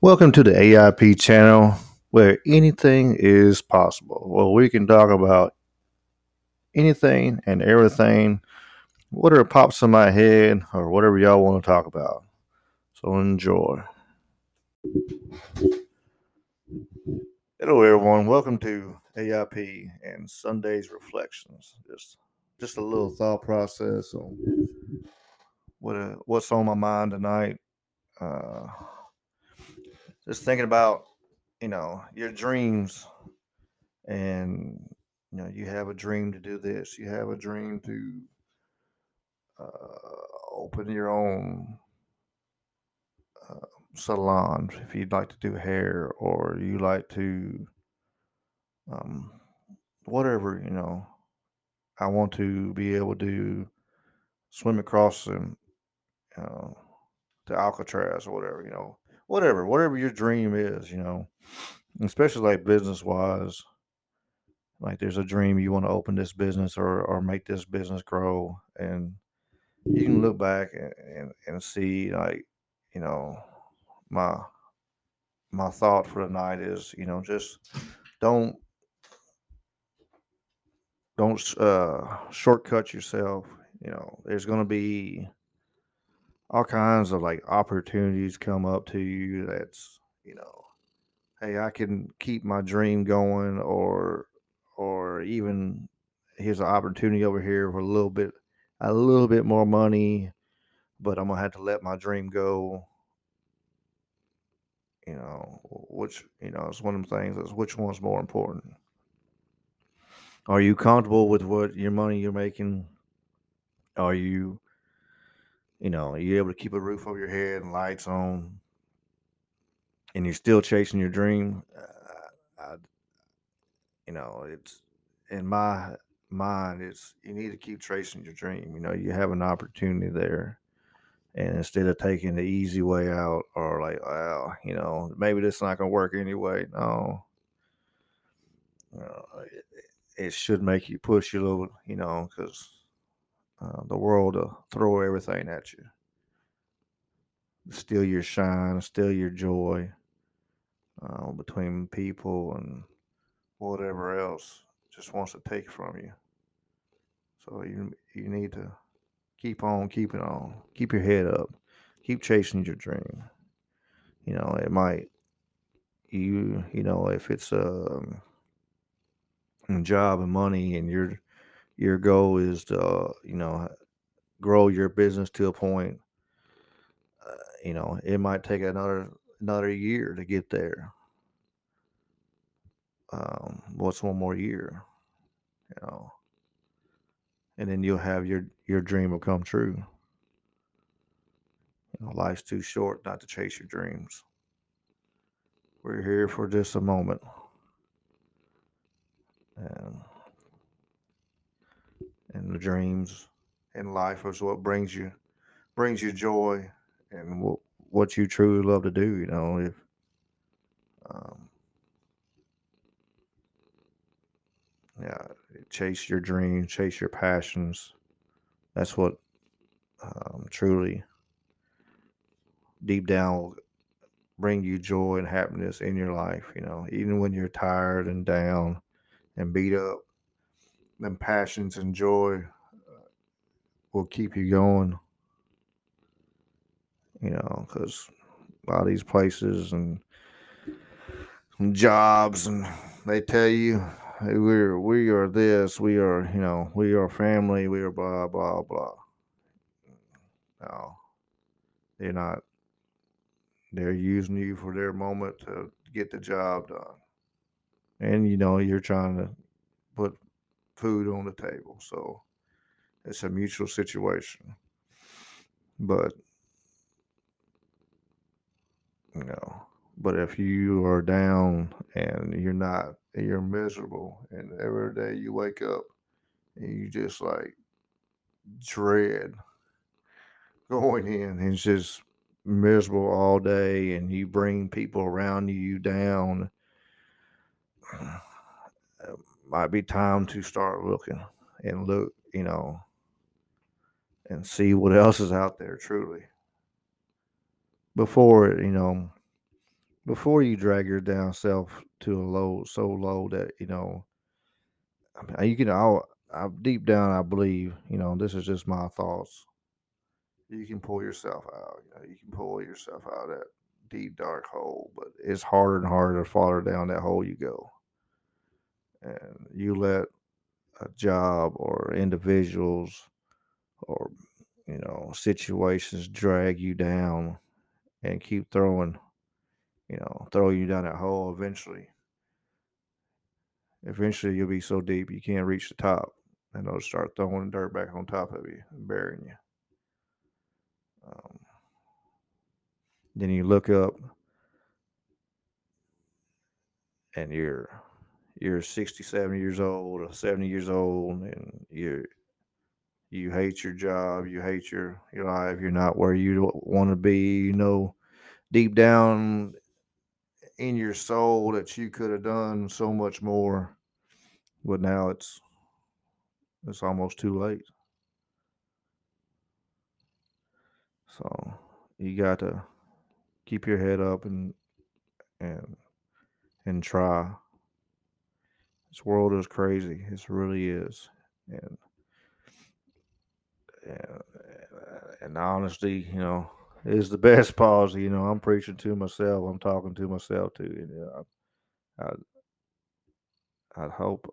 Welcome to the AIP channel where anything is possible. Well, we can talk about anything and everything, whatever pops in my head or whatever y'all want to talk about. So enjoy. Hello, everyone. Welcome to AIP and Sunday's Reflections. Just, just a little thought process on what uh, what's on my mind tonight. Uh, just thinking about you know your dreams and you know you have a dream to do this you have a dream to uh, open your own uh, salon if you'd like to do hair or you like to um, whatever you know i want to be able to swim across and you know, to alcatraz or whatever you know whatever, whatever your dream is, you know, especially like business wise. Like there's a dream you want to open this business or or make this business grow, and you can look back and, and, and see like, you know, my my thought for the night is, you know, just don't don't uh, shortcut yourself. You know, there's going to be all kinds of like opportunities come up to you that's you know hey i can keep my dream going or or even here's an opportunity over here for a little bit a little bit more money but i'm gonna have to let my dream go you know which you know it's one of the things is which one's more important are you comfortable with what your money you're making are you you know, are you're able to keep a roof over your head and lights on, and you're still chasing your dream. Uh, I, you know, it's in my mind. It's you need to keep chasing your dream. You know, you have an opportunity there, and instead of taking the easy way out or like, well, you know, maybe this is not gonna work anyway. No, know, it, it should make you push a little, you know, because uh, the world to throw everything at you, steal your shine, steal your joy uh, between people and whatever else just wants to take from you. So you you need to keep on keeping on, keep your head up, keep chasing your dream. You know, it might you you know if it's um, a job and money and you're your goal is to you know grow your business to a point uh, you know it might take another another year to get there. Um, what's one more year? You know and then you'll have your your dream will come true you know life's too short not to chase your dreams we're here for just a moment and and the dreams in life is what brings you brings you joy and what what you truly love to do. You know, if um, yeah, chase your dreams, chase your passions. That's what um, truly deep down will bring you joy and happiness in your life. You know, even when you're tired and down and beat up, them passions and joy uh, will keep you going. You know, because a lot of these places and jobs and they tell you we're we are this, we are you know we are family, we are blah blah blah. No, they're not. They're using you for their moment to get the job done, and you know you're trying to put food on the table. So it's a mutual situation. But, you know, but if you are down and you're not, and you're miserable, and every day you wake up and you just like dread going in and just miserable all day and you bring people around you down it might be time to start looking and look, you know, and see what else is out there truly. Before, you know, before you drag your down self to a low so low that, you know, you can all I deep down I believe, you know, this is just my thoughts. You can pull yourself out, you know, you can pull yourself out of that deep dark hole, but it's harder and harder the farther down that hole you go. And you let a job or individuals or you know situations drag you down and keep throwing you know throw you down that hole eventually. Eventually you'll be so deep you can't reach the top and they'll start throwing dirt back on top of you burying you. Um, then you look up and you're you're 60 70 years old or 70 years old and you're you hate your job you hate your your life you're not where you want to be you know deep down in your soul that you could have done so much more but now it's it's almost too late so you got to keep your head up and and and try this world is crazy. It really is. And and, and honesty, you know, is the best policy. You know, I'm preaching to myself. I'm talking to myself too. You know, I, I, I hope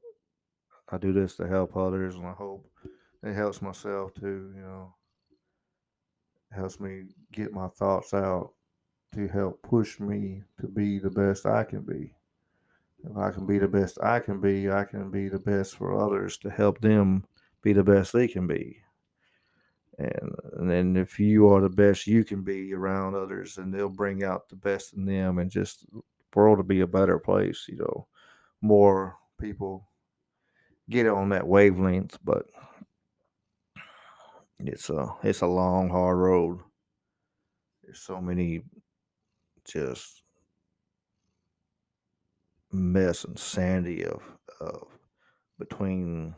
I do this to help others, and I hope it helps myself too. You know, it helps me get my thoughts out to help push me to be the best I can be if I can be the best I can be, I can be the best for others to help them be the best they can be. And, and then if you are the best you can be around others, and they'll bring out the best in them and just the world to be a better place, you know, more people get on that wavelength, but it's a it's a long, hard road. There's so many just mess and sandy of of between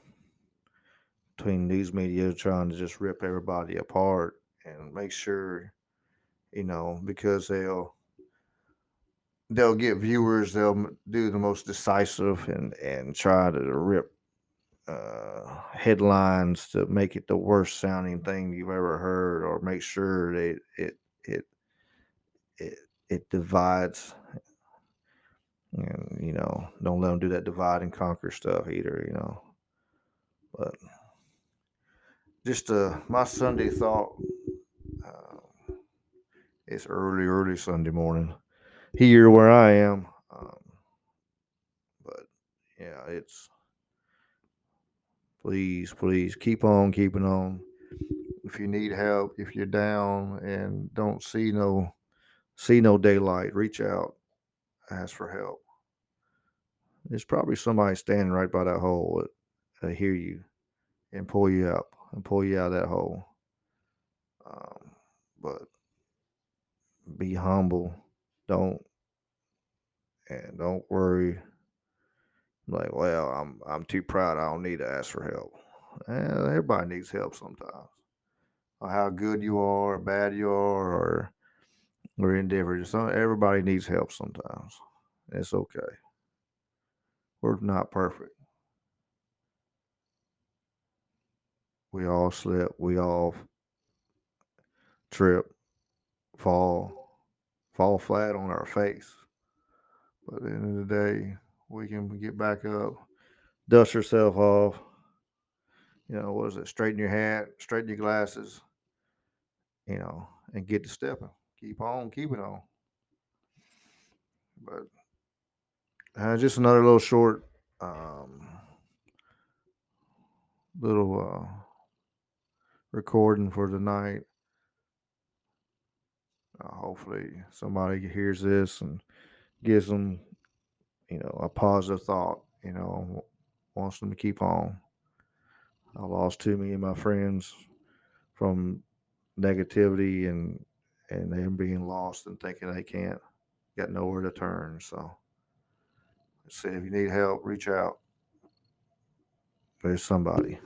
between news media trying to just rip everybody apart and make sure you know because they'll they'll get viewers they'll do the most decisive and and try to rip uh, headlines to make it the worst sounding thing you've ever heard or make sure that it it it it divides and you know don't let them do that divide and conquer stuff either you know. But just uh my sunday thought uh, it's early early sunday morning here where i am um, but yeah it's please please keep on keeping on if you need help if you're down and don't see no see no daylight reach out ask for help. There's probably somebody standing right by that hole that, hear you and pull you up and pull you out of that hole. Um, but be humble. Don't and don't worry. Like, well, I'm I'm too proud. I don't need to ask for help. And everybody needs help sometimes. Or how good you are, or bad you are, or or indifferent. So everybody needs help sometimes. It's okay. We're not perfect. We all slip. We all trip, fall, fall flat on our face. But at the end of the day, we can get back up, dust yourself off. You know, what is it? Straighten your hat, straighten your glasses, you know, and get to stepping keep on keep it on. But uh, just another little short, um, little uh, recording for tonight. Uh, hopefully, somebody hears this and gives them, you know, a positive thought. You know, wants them to keep on. I lost too many of my friends from negativity and and them being lost and thinking they can't got nowhere to turn. So, say if you need help, reach out. There's somebody.